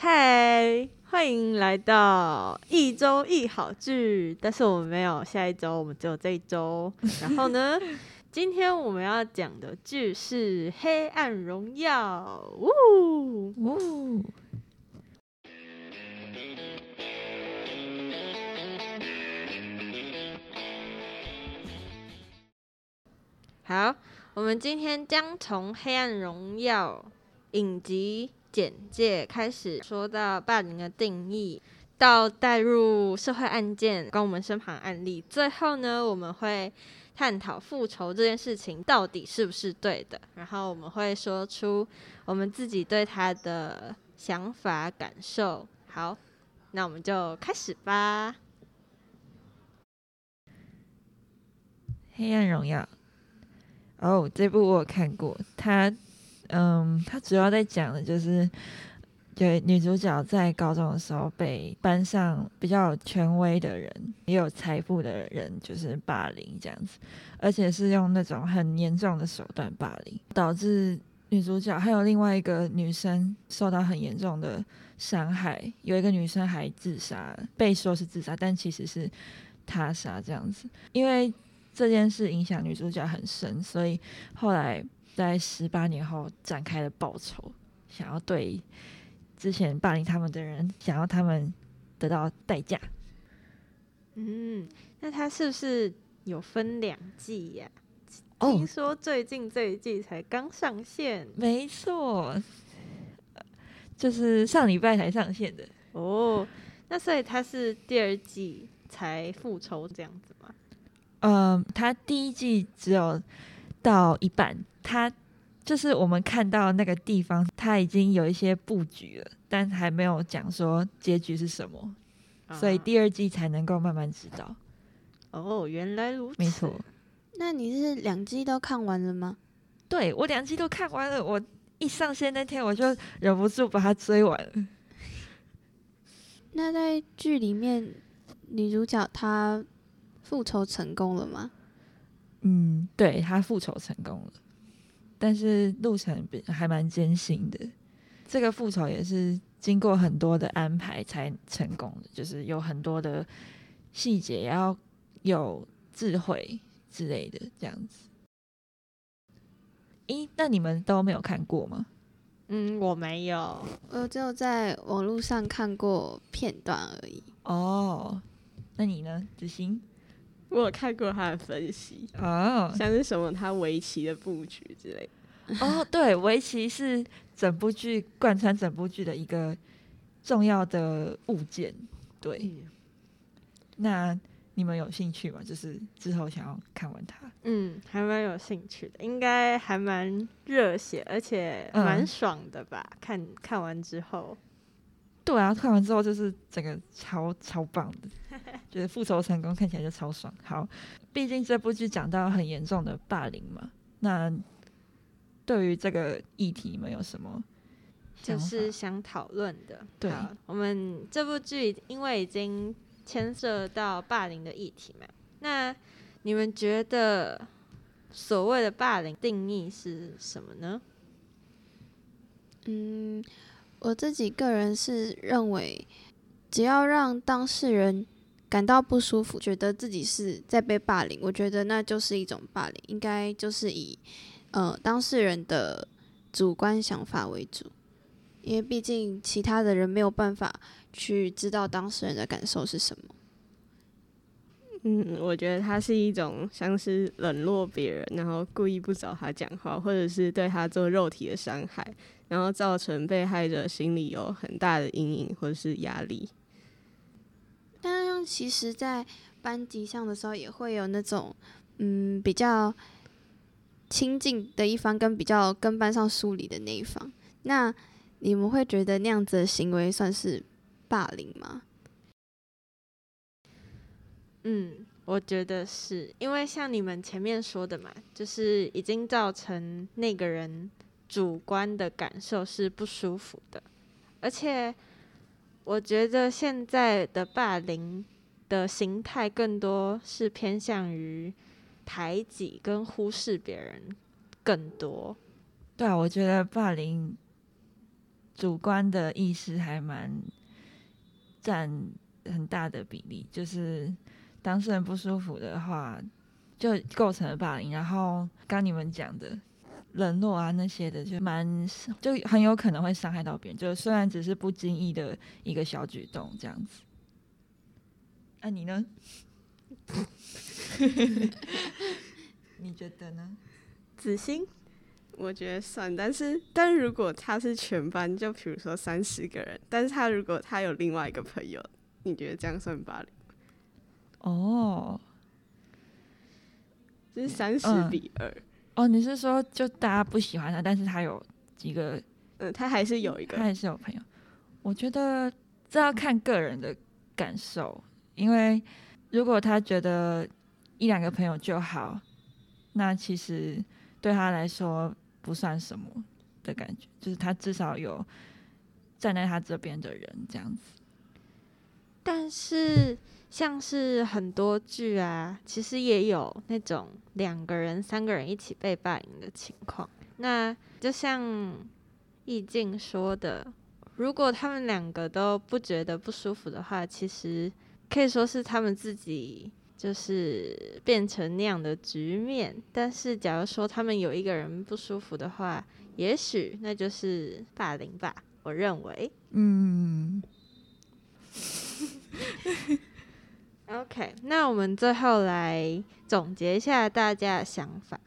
嗨，欢迎来到一周一好剧，但是我们没有下一周，我们只有这一周。然后呢，今天我们要讲的剧是《黑暗荣耀》。呜呜。好，我们今天将从《黑暗荣耀》影集简介开始，说到霸凌的定义，到带入社会案件，跟我们身旁案例，最后呢，我们会探讨复仇这件事情到底是不是对的，然后我们会说出我们自己对他的想法感受。好，那我们就开始吧，《黑暗荣耀》。哦、这部我看过。他，嗯，他主要在讲的就是，对女主角在高中的时候被班上比较有权威的人，也有财富的人，就是霸凌这样子，而且是用那种很严重的手段霸凌，导致女主角还有另外一个女生受到很严重的伤害。有一个女生还自杀，被说是自杀，但其实是他杀这样子，因为。这件事影响女主角很深，所以后来在十八年后展开了报仇，想要对之前霸凌他们的人，想要他们得到代价。嗯，那他是不是有分两季呀？哦，听说最近这一季才刚上线。没错，就是上礼拜才上线的。哦，那所以他是第二季才复仇这样子吗？嗯，他第一季只有到一半，他就是我们看到那个地方，他已经有一些布局了，但还没有讲说结局是什么，啊，所以第二季才能够慢慢知道。哦，原来如此。没错。那你是两季都看完了吗？对，我两季都看完了，我一上线那天我就忍不住把它追完了。那在剧里面，女主角她。复仇成功了吗？嗯，对，她复仇成功了，但是路程还蛮艰辛的。这个复仇也是经过很多的安排才成功的，就是有很多的细节，也要有智慧之类的这样子。咦，那你们都没有看过吗？嗯，我没有，我只有在网络上看过片段而已。哦，那你呢，子欣？我有看过他的分析哦，像是什么他围棋的布局之类的。哦，对，围棋是整部剧贯穿整部剧的一个重要的物件。对，嗯，那你们有兴趣吗？就是之后想要看完它。嗯，还蛮有兴趣的，应该还蛮热血，而且蛮爽的吧？嗯，看看完之后。对啊，看完之后就是整个超超棒的，觉得复仇成功，看起来就超爽。好，毕竟这部剧讲到很严重的霸凌嘛，那对于这个议题，你们有什么就是想讨论的？对，我们这部剧因为已经牵涉到霸凌的议题嘛，那你们觉得所谓的霸凌定义是什么呢？嗯。我自己个人是认为，只要让当事人感到不舒服，觉得自己是在被霸凌，我觉得那就是一种霸凌，应该就是以呃当事人的主观想法为主，因为毕竟其他的人没有办法去知道当事人的感受是什么。嗯，我觉得他是一种像是冷落别人，然后故意不找他讲话，或者是对他做肉体的伤害。然后造成被害者心里有很大的阴影或者是压力。但其实，在班级上的时候，也会有那种嗯比较亲近的一方跟比较跟班上疏离的那一方。那你们会觉得那样子的行为算是霸凌吗？嗯，我觉得是因为像你们前面说的嘛，就是已经造成那个人。主观的感受是不舒服的，而且我觉得现在的霸凌的形态更多是偏向于排挤跟忽视别人更多。对啊，我觉得霸凌主观的意识还蛮占很大的比例，就是当事人不舒服的话，就构成了霸凌。然后刚你们讲的冷落啊那些的，就蛮就很有可能会伤害到别人。就虽然只是不经意的一个小举动这样子。那、啊、你呢？你觉得呢？子欣，我觉得算，但是但如果他是全班，就比如说三十个人，但是他如果他有另外一个朋友，你觉得这样算霸凌？哦，就是三十比二、嗯。哦，你是说就大家不喜欢他，但是他有几个？嗯，他还是有一个，他还是有朋友。我觉得这要看个人的感受，因为如果他觉得一两个朋友就好，那其实。对他来说不算什么的感觉，就是他至少有站在他这边的人这样子。但是像是很多剧啊，其实也有那种两个人、三个人一起被霸凌的情况。那就像易静说的，如果他们两个都不觉得不舒服的话，其实可以说是他们自己。就是变成那样的局面，但是假如说他们有一个人不舒服的话，也许那就是霸凌吧。我认为，嗯。OK，那我们最后来总结一下大家的想法。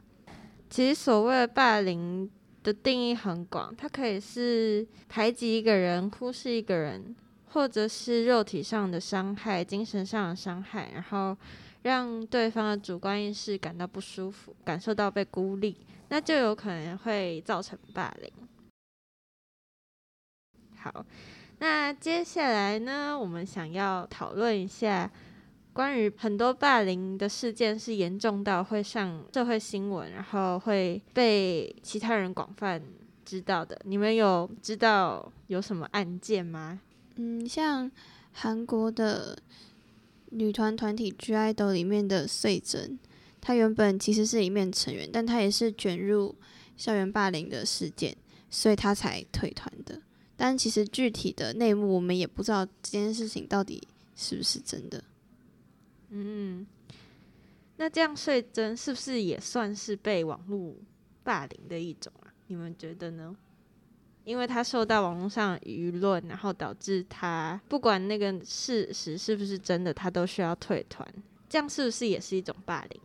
其实所谓的霸凌的定义很广，它可以是排挤一个人、忽视一个人。或者是肉体上的伤害、精神上的伤害，然后让对方的主观意识感到不舒服，感受到被孤立，那就有可能会造成霸凌。好，那接下来呢，我们想要讨论一下关于很多霸凌的事件是严重到会上社会新闻，然后会被其他人广泛知道的。你们有知道有什么案件吗？嗯，像韩国的女团团体 G I DOL 里面的穗珍，她原本其实是里面成员，但她也是卷入校园霸凌的事件，所以她才退团的。但其实具体的内幕我们也不知道这件事情到底是不是真的。嗯，那这样穗珍是不是也算是被网络霸凌的一种啊？你们觉得呢？因为他受到网络上舆论，然后导致他不管那个事实是不是真的，他都需要退团。这样是不是也是一种霸凌？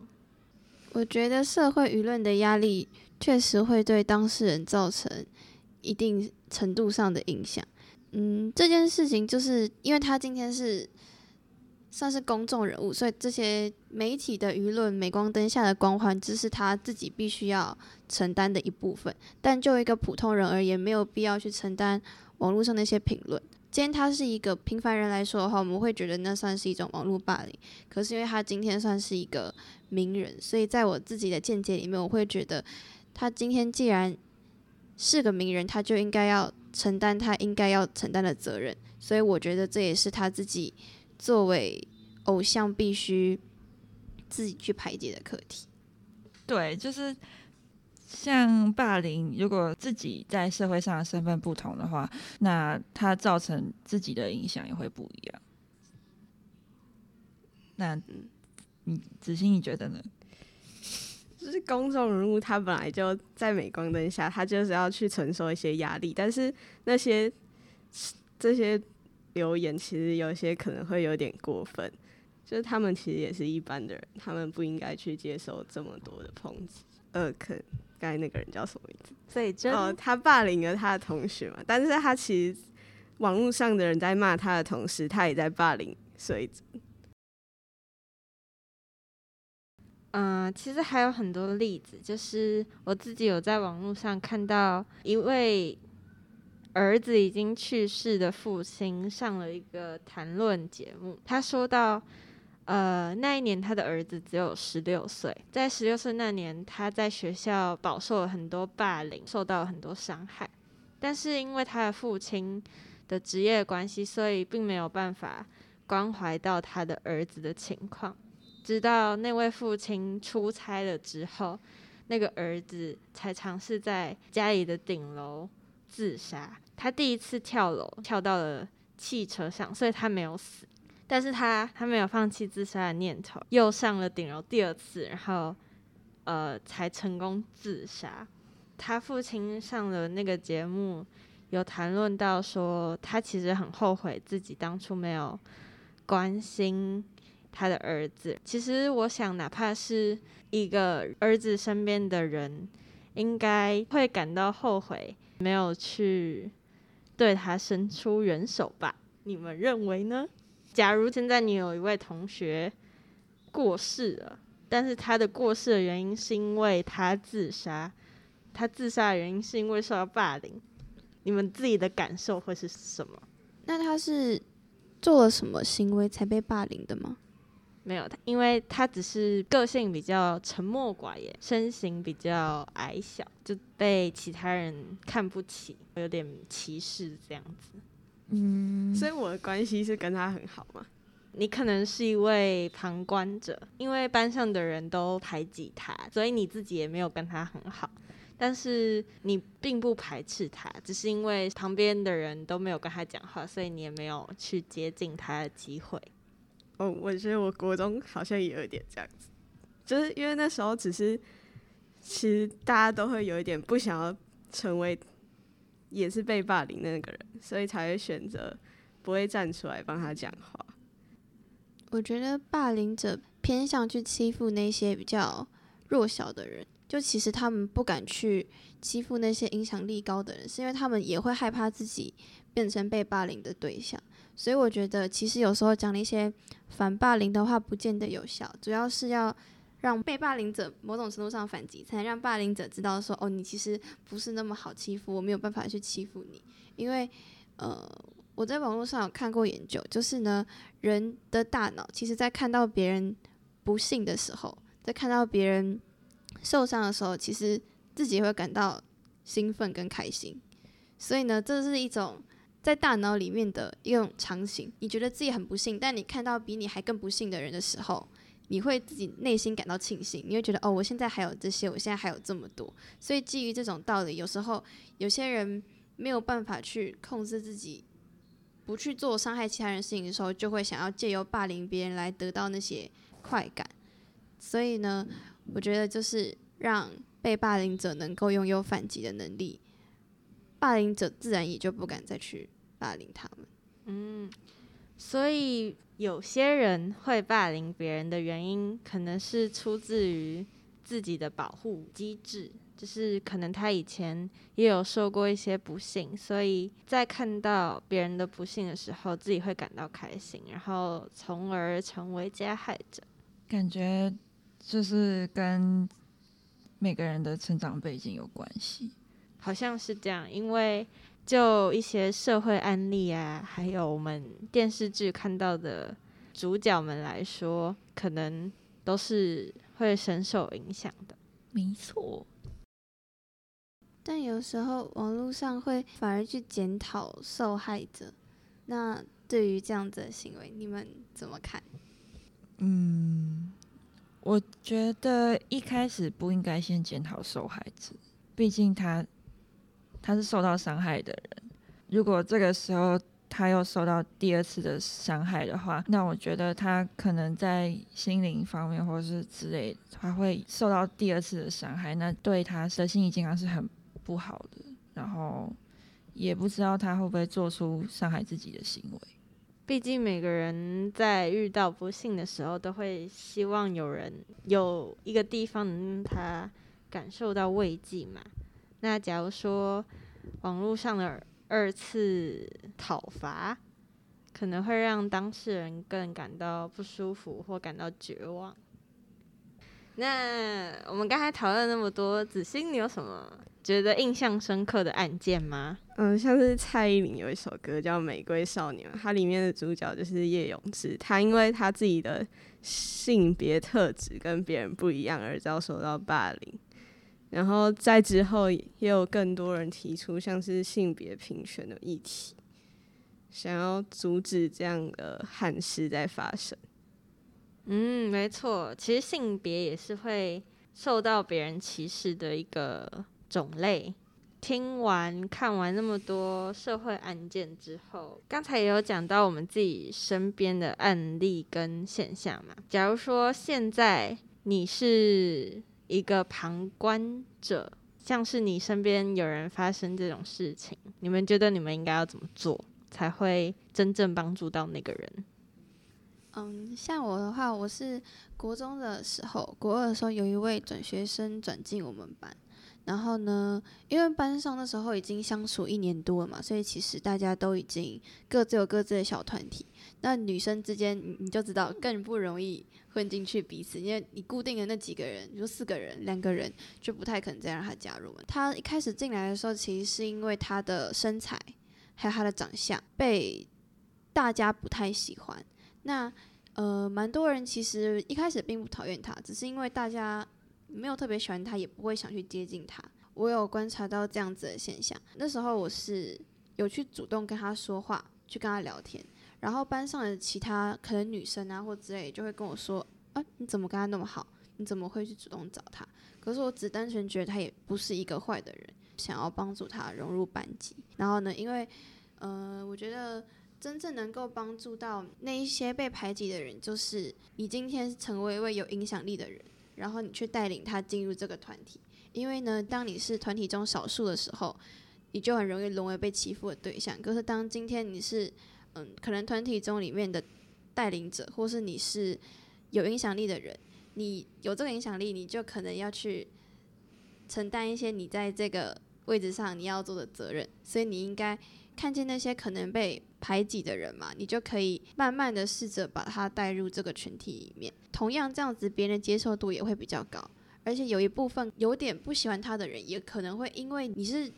我觉得社会舆论的压力确实会对当事人造成一定程度上的影响。嗯，这件事情就是因为他今天是。算是公众人物，所以这些媒体的舆论、镁光灯下的光环，这是他自己必须要承担的一部分。但就一个普通人而言，没有必要去承担网络上那些评论。今天他是一个平凡人来说的话，我们会觉得那算是一种网络霸凌。可是因为他今天算是一个名人，所以在我自己的见解里面，我会觉得他今天既然是个名人，他就应该要承担他应该要承担的责任。所以我觉得这也是他自己。作为偶像，必须自己去排解的课题。对，就是像霸凌，如果自己在社会上的身份不同的话，那他造成自己的影响也会不一样。那，你子欣你觉得呢？就是公众人物，他本来就在镁光灯下，他就是要去承受一些压力，但是那些这些。留言其实有些可能会有点过分，就是他们其实也是一般的人，他们不应该去接受这么多的抨击。呃，可刚才那个人叫什么名字？穗珍哦，他霸凌了他的同学嘛，但是他其实网络上的人在骂他的同时，他也在霸凌所以。嗯、呃，其实还有很多例子，就是我自己有在网络上看到一位。儿子已经去世的父亲上了一个谈论节目，他说到，呃，那一年他的儿子只有十六岁，在十六岁那年，他在学校饱受了很多霸凌，受到了很多伤害，但是因为他的父亲的职业关系，所以并没有办法关怀到他的儿子的情况，直到那位父亲出差了之后，那个儿子才尝试在家里的顶楼。自杀。他第一次跳楼跳到了汽车上，所以他没有死。但是他他没有放弃自杀的念头，又上了顶楼第二次，然后呃才成功自杀。他父亲上了那个节目，有谈论到说，他其实很后悔自己当初没有关心他的儿子。其实我想，哪怕是一个儿子身边的人，应该会感到后悔，没有去对他伸出援手吧？你们认为呢？假如现在你有一位同学过世了，但是他的过世的原因是因为他自杀，他自杀的原因是因为受到霸凌，你们自己的感受会是什么？那他是做了什么行为才被霸凌的吗？没有，因为他只是个性比较沉默寡言，身形比较矮小，就被其他人看不起，有点歧视这样子。嗯，所以我的关系是跟他很好吗？你可能是一位旁观者，因为班上的人都排挤他，所以你自己也没有跟他很好。但是你并不排斥他，只是因为旁边的人都没有跟他讲话，所以你也没有去接近他的机会。哦，我觉得我国中好像也有一点这样子，就是因为那时候只是，其实大家都会有一点不想要成为。也是被霸凌的那个人，所以才会选择不会站出来帮他讲话。我觉得霸凌者偏向去欺负那些比较弱小的人，就其实他们不敢去欺负那些影响力高的人，是因为他们也会害怕自己变成被霸凌的对象。所以我觉得，其实有时候讲那些反霸凌的话，不见得有效，主要是要。让被霸凌者某种程度上反击，才能让霸凌者知道说：“哦，你其实不是那么好欺负，我没有办法去欺负你。”因为，呃，我在网络上有看过研究，就是呢，人的大脑其实在看到别人不幸的时候，在看到别人受伤的时候，其实自己会感到兴奋跟开心。所以呢，这是一种在大脑里面的一种场景。你觉得自己很不幸，但你看到比你还更不幸的人的时候。你会自己内心感到庆幸，你会觉得哦，我现在还有这些，我现在还有这么多。所以基于这种道理，有时候有些人没有办法去控制自己，不去做伤害其他人事情的时候，就会想要借由霸凌别人来得到那些快感。所以呢，我觉得就是让被霸凌者能够拥有反击的能力，霸凌者自然也就不敢再去霸凌他们。嗯，所以。有些人会霸凌别人的原因，可能是出自于自己的保护机制，就是可能他以前也有受过一些不幸，所以在看到别人的不幸的时候，自己会感到开心，然后从而成为加害者。感觉就是跟每个人的成长背景有关系，好像是这样，因为。就一些社会案例啊，还有我们电视剧看到的主角们来说，可能都是会深受影响的。没错。但有时候网络上会反而去检讨受害者，那对于这样子的行为，你们怎么看？嗯，我觉得一开始不应该先检讨受害者，毕竟他。他是受到伤害的人，如果这个时候他又受到第二次的伤害的话，那我觉得他可能在心灵方面或是之类，他会受到第二次的伤害，那对他的心理健康是很不好的。然后也不知道他会不会做出伤害自己的行为。毕竟每个人在遇到不幸的时候，都会希望有人有一个地方能让他感受到慰藉嘛。那假如说网络上的二次讨伐，可能会让当事人更感到不舒服或感到绝望。那我们刚才讨论那么多，子欣，你有什么觉得印象深刻的案件吗？嗯，像是蔡依林有一首歌叫《玫瑰少年》，它里面的主角就是叶永志，他因为他自己的性别特质跟别人不一样而遭受到霸凌。然后在之后也有更多人提出像是性别平权的议题，想要阻止这样的憾事在发生。嗯，没错，其实性别也是会受到别人歧视的一个种类。听完看完那么多社会案件之后，刚才也有讲到我们自己身边的案例跟现象嘛。假如说现在你是一个旁观者，像是你身边有人发生这种事情，你们觉得你们应该要怎么做，才会真正帮助到那个人？嗯，像我的话，我是国中的时候，国二的时候有一位转学生转进我们班，然后呢，因为班上那时候已经相处一年多了嘛，所以其实大家都已经各自有各自的小团体。那女生之间，你就知道更不容易混进去彼此，因为你固定的那几个人，比如四个人、两个人，就不太可能再让他加入。他一开始进来的时候，其实是因为他的身材还有他的长相被大家不太喜欢。那呃，蛮多人其实一开始并不讨厌他，只是因为大家没有特别喜欢他，也不会想去接近他。我有观察到这样子的现象。那时候我是有去主动跟他说话，去跟他聊天，然后班上的其他可能女生啊或之类就会跟我说：“啊，你怎么跟他那么好？你怎么会去主动找他？”可是我只单纯觉得他也不是一个坏的人，想要帮助他融入班级。然后呢，因为呃，我觉得。真正能够帮助到那一些被排挤的人，就是你今天成为一位有影响力的人，然后你去带领他进入这个团体。因为呢，当你是团体中少数的时候，你就很容易沦为被欺负的对象。可是当今天你是嗯，可能团体中里面的带领者，或是你是有影响力的人，你有这个影响力，你就可能要去承担一些你在这个位置上你要做的责任。所以你应该。看见那些可能被排挤的人嘛，你就可以慢慢的试着把他带入这个群体里面。同样这样子，别人接受度也会比较高。而且有一部分有点不喜欢他的人，也可能会因为你是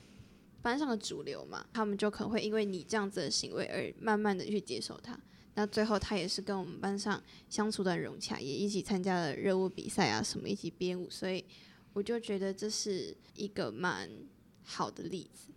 班上的主流嘛，他们就可能会因为你这样子的行为而慢慢的去接受他。那最后他也是跟我们班上相处的融洽，也一起参加了热舞比赛啊什么，一起编舞。所以我就觉得这是一个蛮好的例子。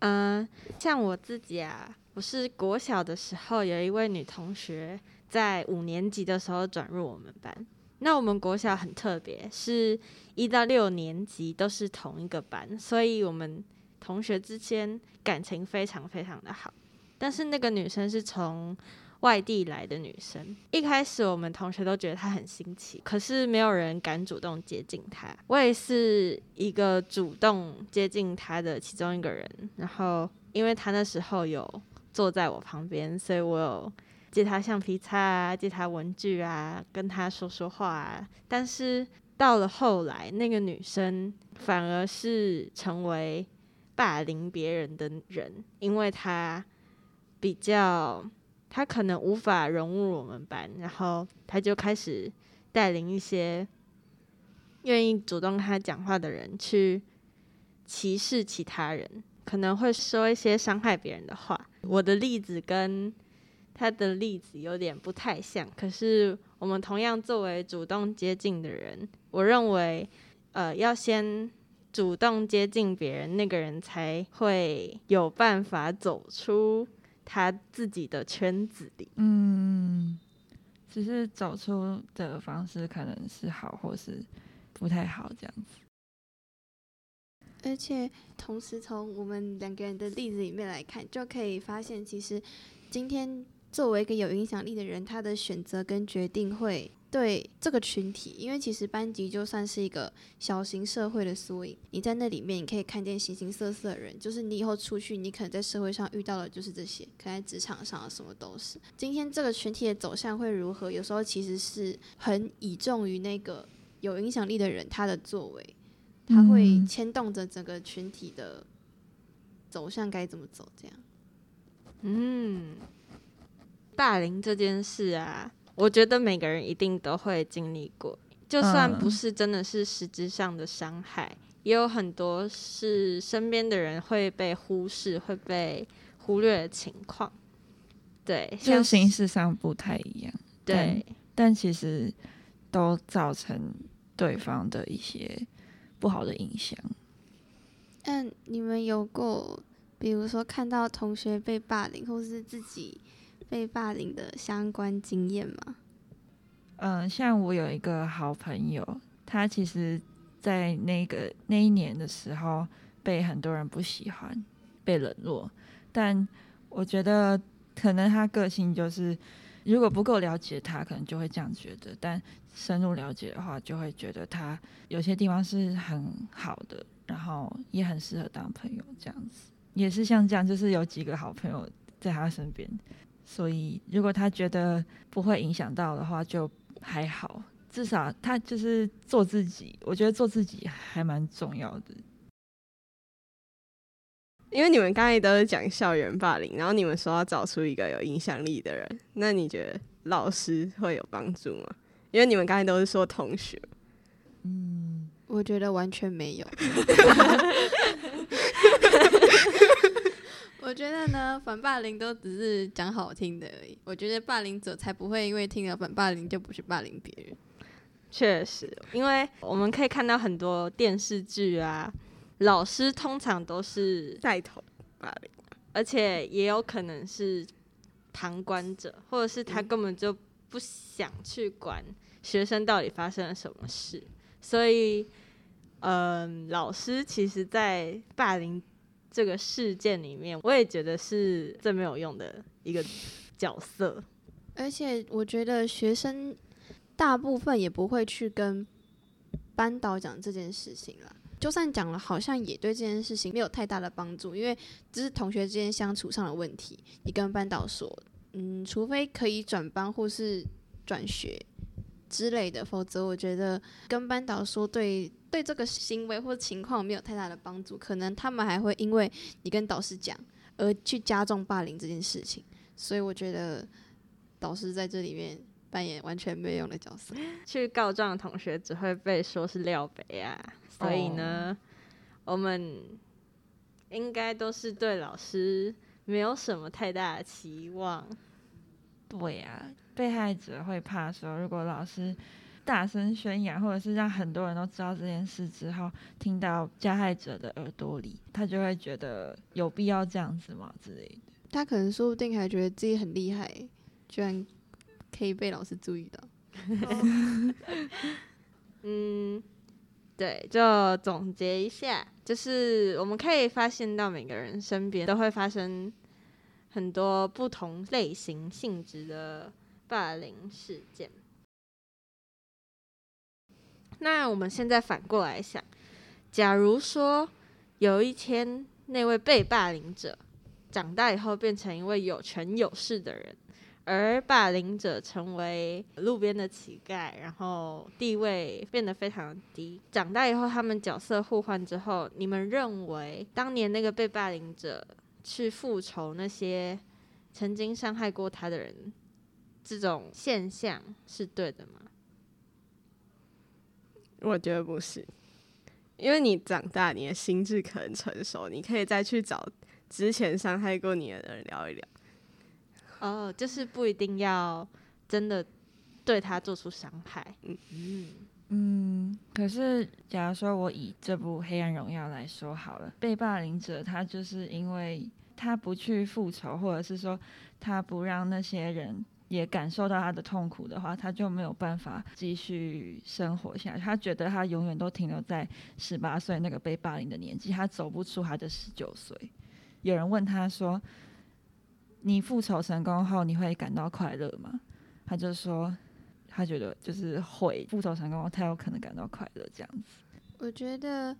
嗯，像我自己啊，我是国小的时候有一位女同学，在五年级的时候转入我们班。那我们国小很特别，是一到六年级都是同一个班，所以我们同学之间感情非常非常的好。但是那个女生是从外地来的女生，一开始我们同学都觉得她很新奇，可是没有人敢主动接近她。我也是一个主动接近她的其中一个人，然后因为她那时候有坐在我旁边，所以我有借她橡皮擦啊，借她文具啊，跟她说说话啊。但是到了后来，那个女生反而是成为霸凌别人的人，因为他比较。他可能无法融入我们班，然后他就开始带领一些愿意主动跟他讲话的人去歧视其他人，可能会说一些伤害别人的话。我的例子跟他的例子有点不太像，可是我们同样作为主动接近的人，我认为，呃，要先主动接近别人，那个人才会有办法走出。他自己的圈子里，嗯，只是走出的方式可能是好，或是不太好这样子。而且，同时从我们两个人的例子里面来看，就可以发现，其实今天作为一个有影响力的人，他的选择跟决定会。对这个群体，因为其实班级就算是一个小型社会的缩影，你在那里面，你可以看见形形色色的人，就是你以后出去，你可能在社会上遇到的就是这些，可能在职场上什么都是。今天这个群体的走向会如何？有时候其实是很倚重于那个有影响力的人他的作为，他会牵动着整个群体的走向该怎么走，这样。嗯，霸凌这件事啊。我觉得每个人一定都会经历过，就算不是真的是实质上的伤害，嗯，也有很多是身边的人会被忽视、会被忽略的情况。对，就形式上不太一样。对，但，但其实都造成对方的一些不好的影响。嗯，你们有过，比如说看到同学被霸凌，或是自己？被霸凌的相关经验吗？嗯，像我有一个好朋友，他其实，在那个那一年的时候，被很多人不喜欢，被冷落。但我觉得可能他个性就是，如果不够了解他，可能就会这样觉得；但深入了解的话，就会觉得他有些地方是很好的，然后也很适合当朋友这样子。也是像这样，就是有几个好朋友在他身边，所以如果他觉得不会影响到的话，就还好。至少他就是做自己，我觉得做自己还蛮重要的。因为你们刚才都是讲校园霸凌，然后你们说要找出一个有影响力的人，那你觉得老师会有帮助吗？因为你们刚才都是说同学，嗯，我觉得完全没有。我觉得呢，反霸凌都只是讲好听的而已。我觉得霸凌者才不会因为听了反霸凌就不去霸凌别人。确实，因为我们可以看到很多电视剧啊。老师通常都是带头霸凌，而且也有可能是旁观者，或者是他根本就不想去管学生到底发生了什么事。所以，嗯，老师其实，在霸凌这个事件里面，我也觉得是最没有用的一个角色。而且，我觉得学生大部分也不会去跟班导讲这件事情了。就算讲了，好像也对这件事情没有太大的帮助，因为只是同学之间相处上的问题。你跟班导说，嗯，除非可以转班或是转学之类的，否则我觉得跟班导说对对这个行为或情况没有太大的帮助。可能他们还会因为你跟导师讲而去加重霸凌这件事情。所以我觉得导师在这里面扮演完全没有用的角色。去告状的同学只会被说是廖北啊。所以呢，oh. 我们应该都是对老师没有什么太大的期望。对呀、啊，被害者会怕说，如果老师大声宣扬，或者是让很多人都知道这件事之后，听到加害者的耳朵里，他就会觉得有必要这样子吗之类的。他可能说不定还觉得自己很厉害，居然可以被老师注意到。嗯。对，就总结一下，就是我们可以发现到每个人身边都会发生很多不同类型性质的霸凌事件。那我们现在反过来想，假如说有一天那位被霸凌者长大以后变成一位有权有势的人。而霸凌者成为路边的乞丐，然后地位变得非常低。长大以后，他们角色互换之后，你们认为当年那个被霸凌者去复仇那些曾经伤害过他的人，这种现象是对的吗？我觉得不是，因为你长大，你的心智可能成熟，你可以再去找之前伤害过你的人聊一聊。哦，oh, 就是不一定要真的对他做出伤害。嗯嗯嗯。可是，假如说我以这部《黑暗荣耀》来说好了，被霸凌者他就是因为他不去复仇，或者是说他不让那些人也感受到他的痛苦的话，他就没有办法继续生活下去。他觉得他永远都停留在十八岁那个被霸凌的年纪，他走不出他的十九岁。有人问他说，你复仇成功后，你会感到快乐吗？他就说，他觉得就是会复仇成功后，他有可能感到快乐这样子。我觉得，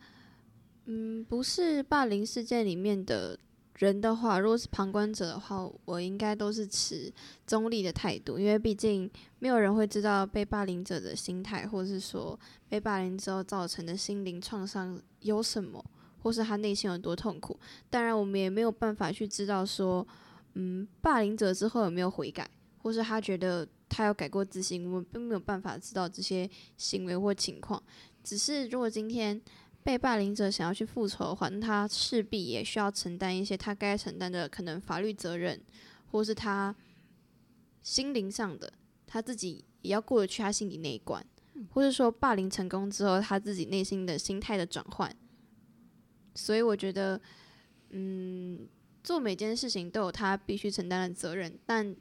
嗯，不是霸凌事件里面的人的话，如果是旁观者的话，我应该都是持中立的态度，因为毕竟没有人会知道被霸凌者的心态，或是说被霸凌之后造成的心灵创伤有什么，或是他内心有多痛苦。当然，我们也没有办法去知道说。嗯，霸凌者之后有没有悔改，或是他觉得他有改过自新，我们并没有办法知道这些行为或情况。只是如果今天被霸凌者想要去复仇的话，那他势必也需要承担一些他该承担的可能法律责任，或是他心灵上的，他自己也要过得去他心里那一关，或是说霸凌成功之后他自己内心的心态的转换。所以我觉得，嗯。做每件事情都有他必须承担的责任，但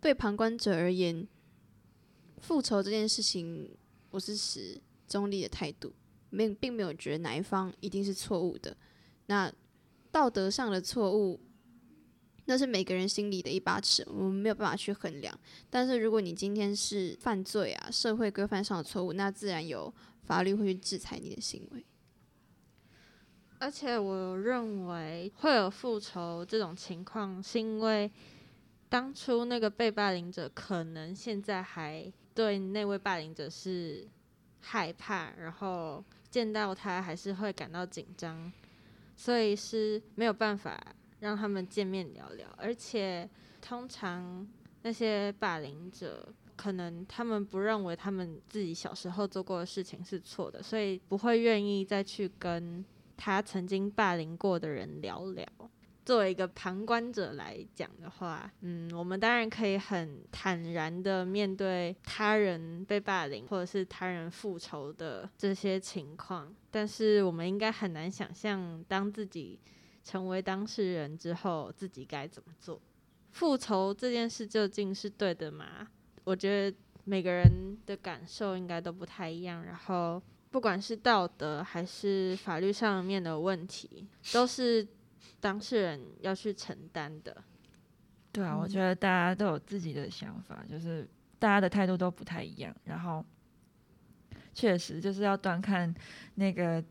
对旁观者而言，复仇这件事情，我是持中立的态度，没并没有觉得哪一方一定是错误的。那道德上的错误，那是每个人心里的一把尺，我们没有办法去衡量。但是如果你今天是犯罪啊，社会规范上的错误，那自然有法律会去制裁你的行为。而且我认为会有复仇这种情况，是因为当初那个被霸凌者可能现在还对那位霸凌者是害怕，然后见到他还是会感到紧张，所以是没有办法让他们见面聊聊。而且通常那些霸凌者，可能他们不认为他们自己小时候做过的事情是错的，所以不会愿意再去跟。他曾经霸凌过的人聊聊。作为一个旁观者来讲的话，嗯，我们当然可以很坦然的面对他人被霸凌或者是他人复仇的这些情况，但是我们应该很难想象，当自己成为当事人之后，自己该怎么做。复仇这件事究竟是对的吗？我觉得每个人的感受应该都不太一样，然后。不管是道德还是法律上面的问题，都是当事人要去承担的。对啊，我觉得大家都有自己的想法，就是大家的态度都不太一样。然后，确实就是要端看那个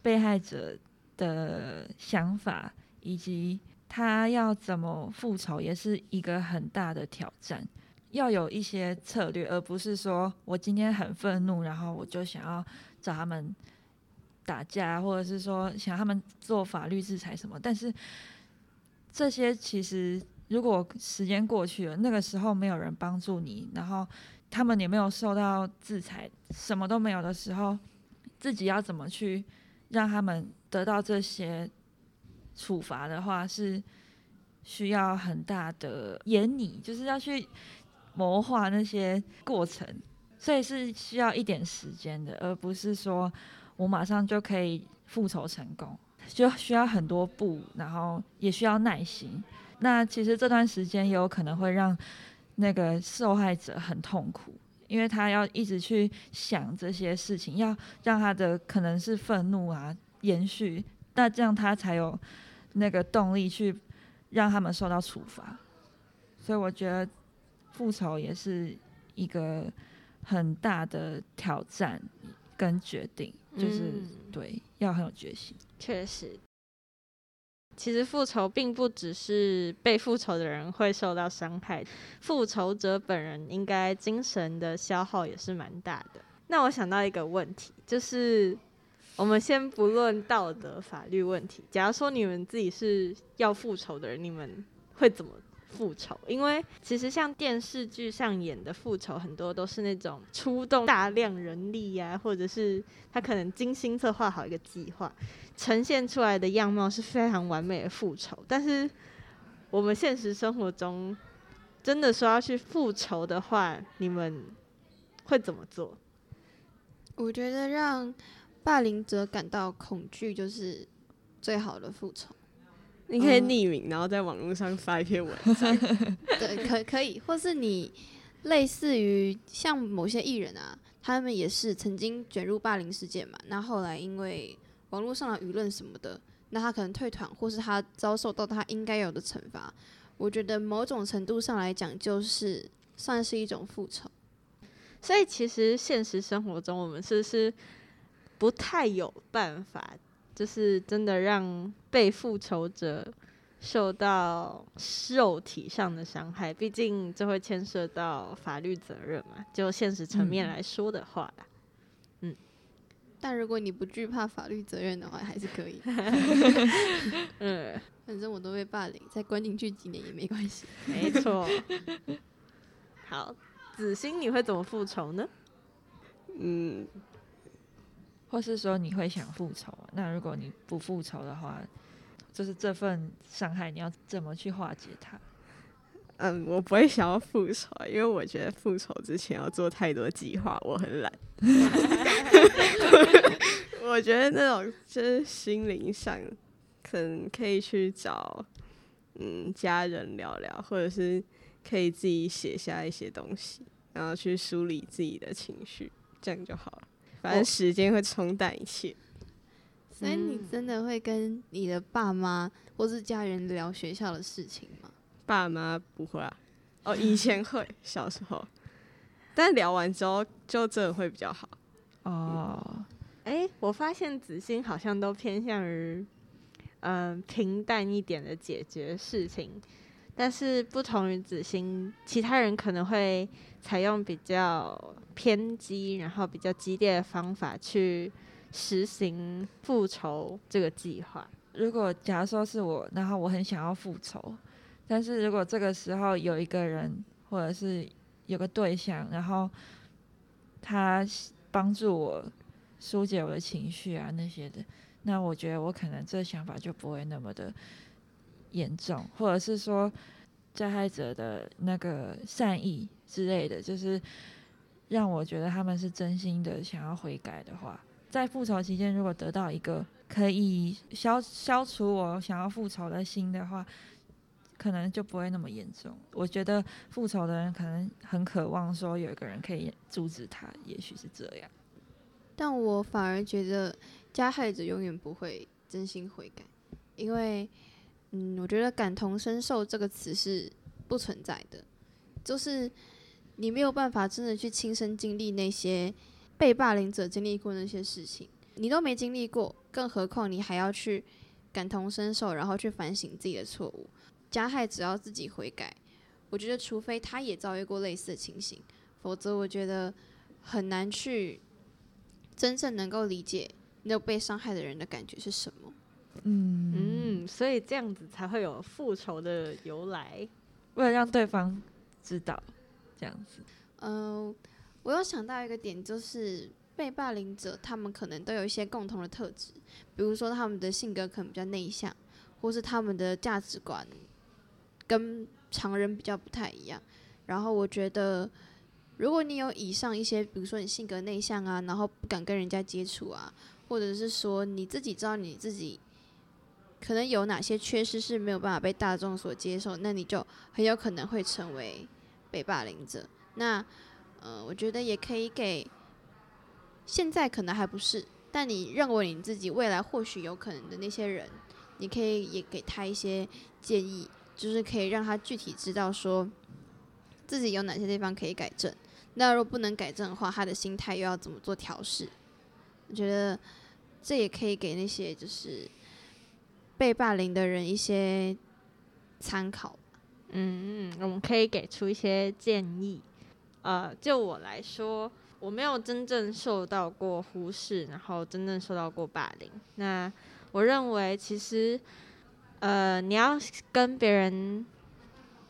被害者的想法，以及他要怎么复仇，也是一个很大的挑战。要有一些策略，而不是说我今天很愤怒，然后我就想要找他们打架，或者是说想他们做法律制裁什么。但是这些其实，如果时间过去了，那个时候没有人帮助你，然后他们也没有受到制裁，什么都没有的时候，自己要怎么去让他们得到这些处罚的话，是需要很大的演你，就是要去。谋划那些过程，所以是需要一点时间的，而不是说我马上就可以复仇成功，就需要很多步，然后也需要耐心。那其实这段时间也有可能会让那个受害者很痛苦，因为他要一直去想这些事情，要让他的可能是愤怒啊延续，那这样他才有那个动力去让他们受到处罚。所以我觉得。复仇也是一个很大的挑战跟决定，就是、嗯、对，要很有决心。确实，其实复仇并不只是被复仇的人会受到伤害，复仇者本人应该精神的消耗也是蛮大的。那我想到一个问题，就是我们先不论道德法律问题，假如说你们自己是要复仇的人，你们会怎么？复仇，因为其实像电视剧上演的复仇，很多都是那种出动大量人力呀、啊，或者是他可能精心策划好一个计划，呈现出来的样貌是非常完美的复仇。但是我们现实生活中真的说要去复仇的话，你们会怎么做？我觉得让霸凌者感到恐惧就是最好的复仇。你可以匿名，然后在网络上发一篇文章。对，可可以，或是你类似于像某些艺人啊，他们也是曾经卷入霸凌事件嘛。那后来因为网络上的舆论什么的，那他可能退团，或是他遭受到他应该有的惩罚。我觉得某种程度上来讲，就是算是一种复仇。所以其实现实生活中，我们是不是不太有办法？就是真的让被复仇者受到肉体上的伤害，毕竟这会牵涉到法律责任嘛。就现实层面来说的话啦，嗯，但如果你不惧怕法律责任的话，还是可以。嗯，反正我都被霸凌，再关进去几年也没关系。没错。好，子欣，你会怎么复仇呢？嗯。或是说你会想复仇，那如果你不复仇的话，就是这份伤害你要怎么去化解它？嗯，我不会想要复仇，因为我觉得复仇之前要做太多计划，我很懒。我觉得那种就是心灵上，可能可以去找嗯家人聊聊，或者是可以自己写下一些东西，然后去梳理自己的情绪，这样就好了。反正时间会冲淡一切，所以你真的会跟你的爸妈或是家人聊学校的事情吗？爸妈不会啊，哦，以前会，小时候，但聊完之后就真的会比较好。哦，哎、欸，我发现子欣好像都偏向于，嗯、呃，平淡一点的解决事情，但是不同于子欣，其他人可能会采用比较偏激，然后比较激烈的方法去实行复仇这个计划。如果假如说是我，然后我很想要复仇，但是如果这个时候有一个人或者是有个对象，然后他帮助我疏解我的情绪啊那些的，那我觉得我可能这想法就不会那么的严重，或者是说加害者的那个善意之类的，就是让我觉得他们是真心的想要悔改的话，在复仇期间如果得到一个可以消消除我想要复仇的心的话，可能就不会那么严重。我觉得复仇的人可能很渴望说有一个人可以阻止他，也许是这样。但我反而觉得加害者永远不会真心悔改，因为，嗯，我觉得感同身受这个词是不存在的，就是你没有办法真的去亲身经历那些被霸凌者经历过那些事情，你都没经历过，更何况你还要去感同身受，然后去反省自己的错误。加害只要自己悔改，我觉得除非他也遭遇过类似的情形，否则我觉得很难去真正能够理解那被伤害的人的感觉是什么。嗯嗯，所以这样子才会有复仇的由来，为了让对方知道这样子。嗯、呃，我有想到一个点，就是被霸凌者他们可能都有一些共同的特质，比如说他们的性格可能比较内向，或是他们的价值观。跟常人比较不太一样，然后我觉得，如果你有以上一些，比如说你性格内向啊，然后不敢跟人家接触啊，或者是说你自己知道你自己可能有哪些缺失是没有办法被大众所接受，那你就很有可能会成为被霸凌者。那，呃，我觉得也可以给现在可能还不是，但你认为你自己未来或许有可能的那些人，你可以也给他一些建议。就是可以让他具体知道说自己有哪些地方可以改正。那如果不能改正的话，他的心态又要怎么做调试？我觉得这也可以给那些就是被霸凌的人一些参考。嗯，我们可以给出一些建议。呃，就我来说，我没有真正受到过忽视，然后真正受到过霸凌。那我认为其实。呃，你要跟别人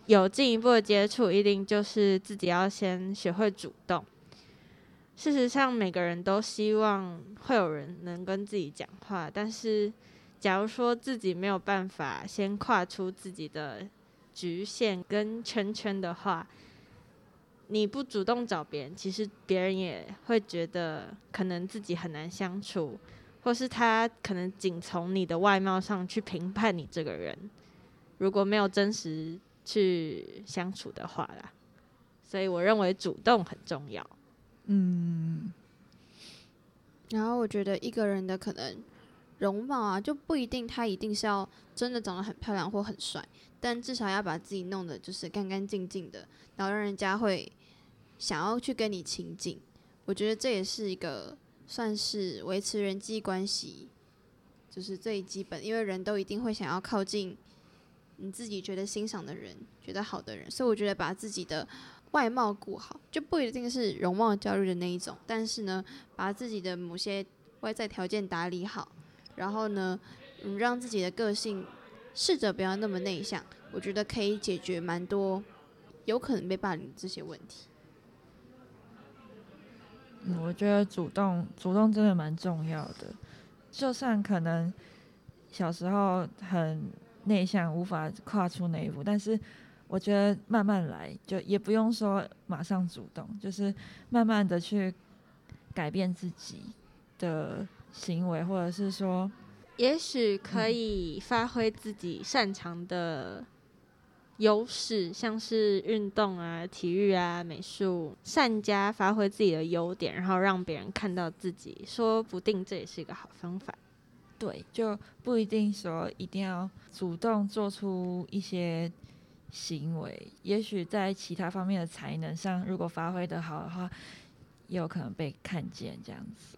有进一步的接触，一定就是自己要先学会主动。事实上，每个人都希望会有人能跟自己讲话，但是假如说自己没有办法先跨出自己的局限跟圈圈的话，你不主动找别人，其实别人也会觉得可能自己很难相处。或是他可能仅从你的外貌上去评判你这个人，如果没有真实去相处的话啦，所以我认为主动很重要。嗯，然后我觉得一个人的可能容貌啊，就不一定他一定是要真的长得很漂亮或很帅，但至少要把自己弄得就是干干净净的，然后让人家会想要去跟你亲近。我觉得这也是一个。算是维持人际关系，就是最基本，因为人都一定会想要靠近你自己觉得欣赏的人，觉得好的人，所以我觉得把自己的外貌顾好，就不一定是容貌焦虑的那一种，但是呢，把自己的某些外在条件打理好，然后呢，嗯，让自己的个性试着不要那么内向，我觉得可以解决蛮多有可能被霸凌这些问题。嗯，我觉得主动主动真的蛮重要的，就算可能小时候很内向，无法跨出那一步，但是我觉得慢慢来，就也不用说马上主动，就是慢慢的去改变自己的行为，或者是说，也许可以发挥自己擅长的。优势像是运动啊、体育啊、美术，善加发挥自己的优点，然后让别人看到自己，说不定这也是一个好方法。对，就不一定说一定要主动做出一些行为，也许在其他方面的才能上，如果发挥得好的话，也有可能被看见这样子。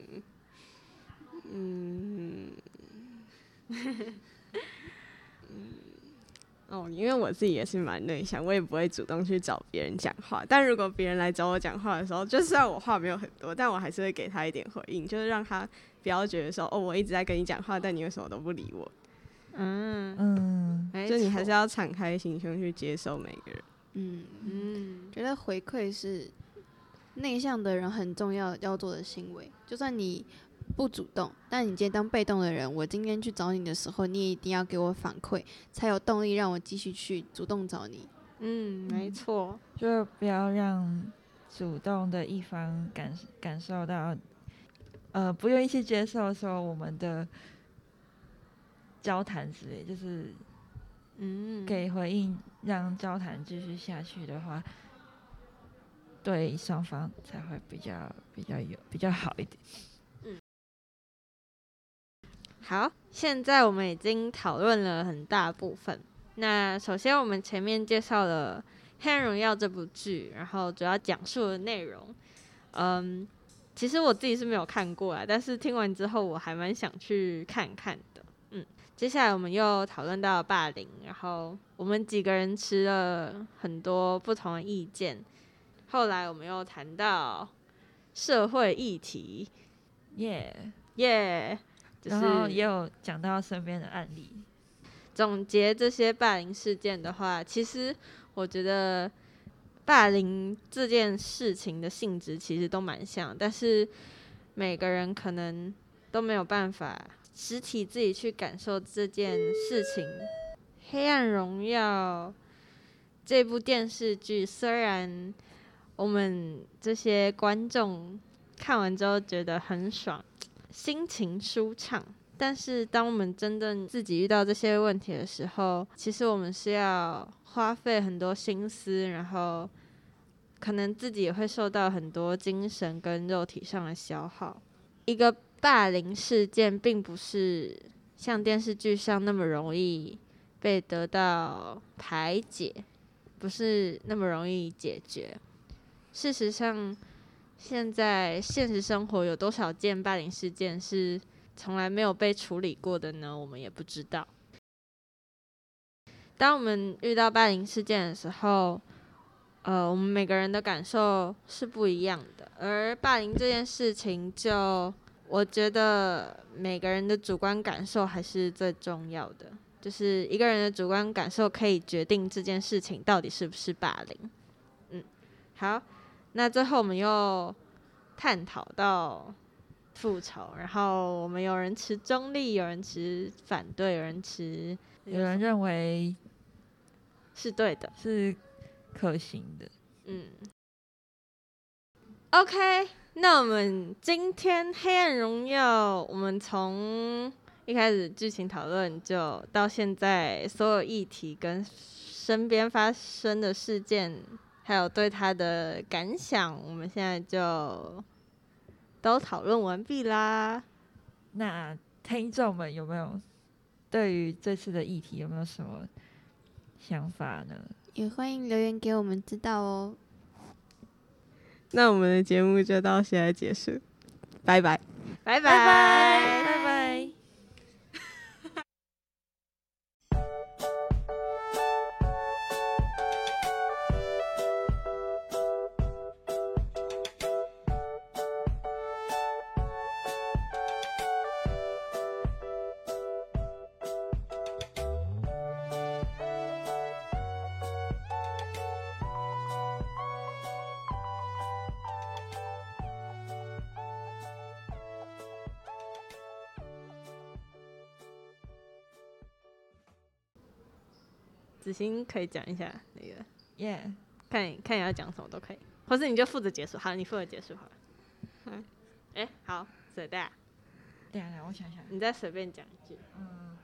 嗯，哦，因为我自己也是蛮内向，我也不会主动去找别人讲话。但如果别人来找我讲话的时候，就算我话没有很多，但我还是会给他一点回应，就是让他不要觉得说，哦，我一直在跟你讲话，但你为什么都不理我？嗯嗯，就你还是要敞开心胸去接受每个人。嗯嗯，觉得回馈是内向的人很重要要做的行为，就算你。不主动，但你今天当被动的人，我今天去找你的时候，你也一定要给我反馈，才有动力让我继续去主动找你。嗯，没错，就不要让主动的一方感感受到，呃，不愿意去接受说我们的交谈之类，就是嗯，给回应，让交谈继续下去的话，对双方才会比较比较有比较好一点。好，现在我们已经讨论了很大部分。那首先，我们前面介绍了《黑暗荣耀》这部剧，然后主要讲述的内容，嗯，其实我自己是没有看过啊，但是听完之后，我还蛮想去看看的。嗯，接下来我们又讨论到霸凌，然后我们几个人持了很多不同的意见。后来我们又谈到社会议题，耶耶。然后也有讲到身边的案例，总结这些霸凌事件的话，其实我觉得霸凌这件事情的性质其实都蛮像，但是每个人可能都没有办法实体自己去感受这件事情。《黑暗荣耀》这部电视剧，虽然我们这些观众看完之后觉得很爽。心情舒畅，但是当我们真正自己遇到这些问题的时候，其实我们是要花费很多心思，然后可能自己也会受到很多精神跟肉体上的消耗。一个霸凌事件并不是像电视剧上那么容易被得到排解，不是那么容易解决。事实上，现在现实生活有多少件霸凌事件是从来没有被处理过的呢？我们也不知道。当我们遇到霸凌事件的时候，呃，我们每个人的感受是不一样的。而霸凌这件事情，就我觉得每个人的主观感受还是最重要的。就是一个人的主观感受可以决定这件事情到底是不是霸凌。嗯，好。那最后我们又探讨到复仇，然后我们有人持中立，有人持反对，有人持，有人认为是对的，是可行的。嗯。OK，那我们今天《黑暗荣耀》，我们从一开始剧情讨论，就到现在所有议题跟身边发生的事件。还有对他的感想，我们现在就都讨论完毕啦。那听众们有没有对于这次的议题有没有什么想法呢？也欢迎留言给我们知道哦。那我们的节目就到现在结束，拜拜，拜拜，拜拜。拜拜。子欣可以讲一下那个，耶，看你看你要讲什么都可以，或是你就负责结束，好，你负责结束好了。嗯，哎，好，谁的，对啊，我想想，你再随便讲一句，嗯，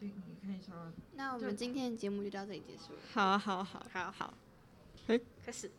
就你可以说，那我们今天的节目就到这里结束了。好，好，好，好，好，哎，开始。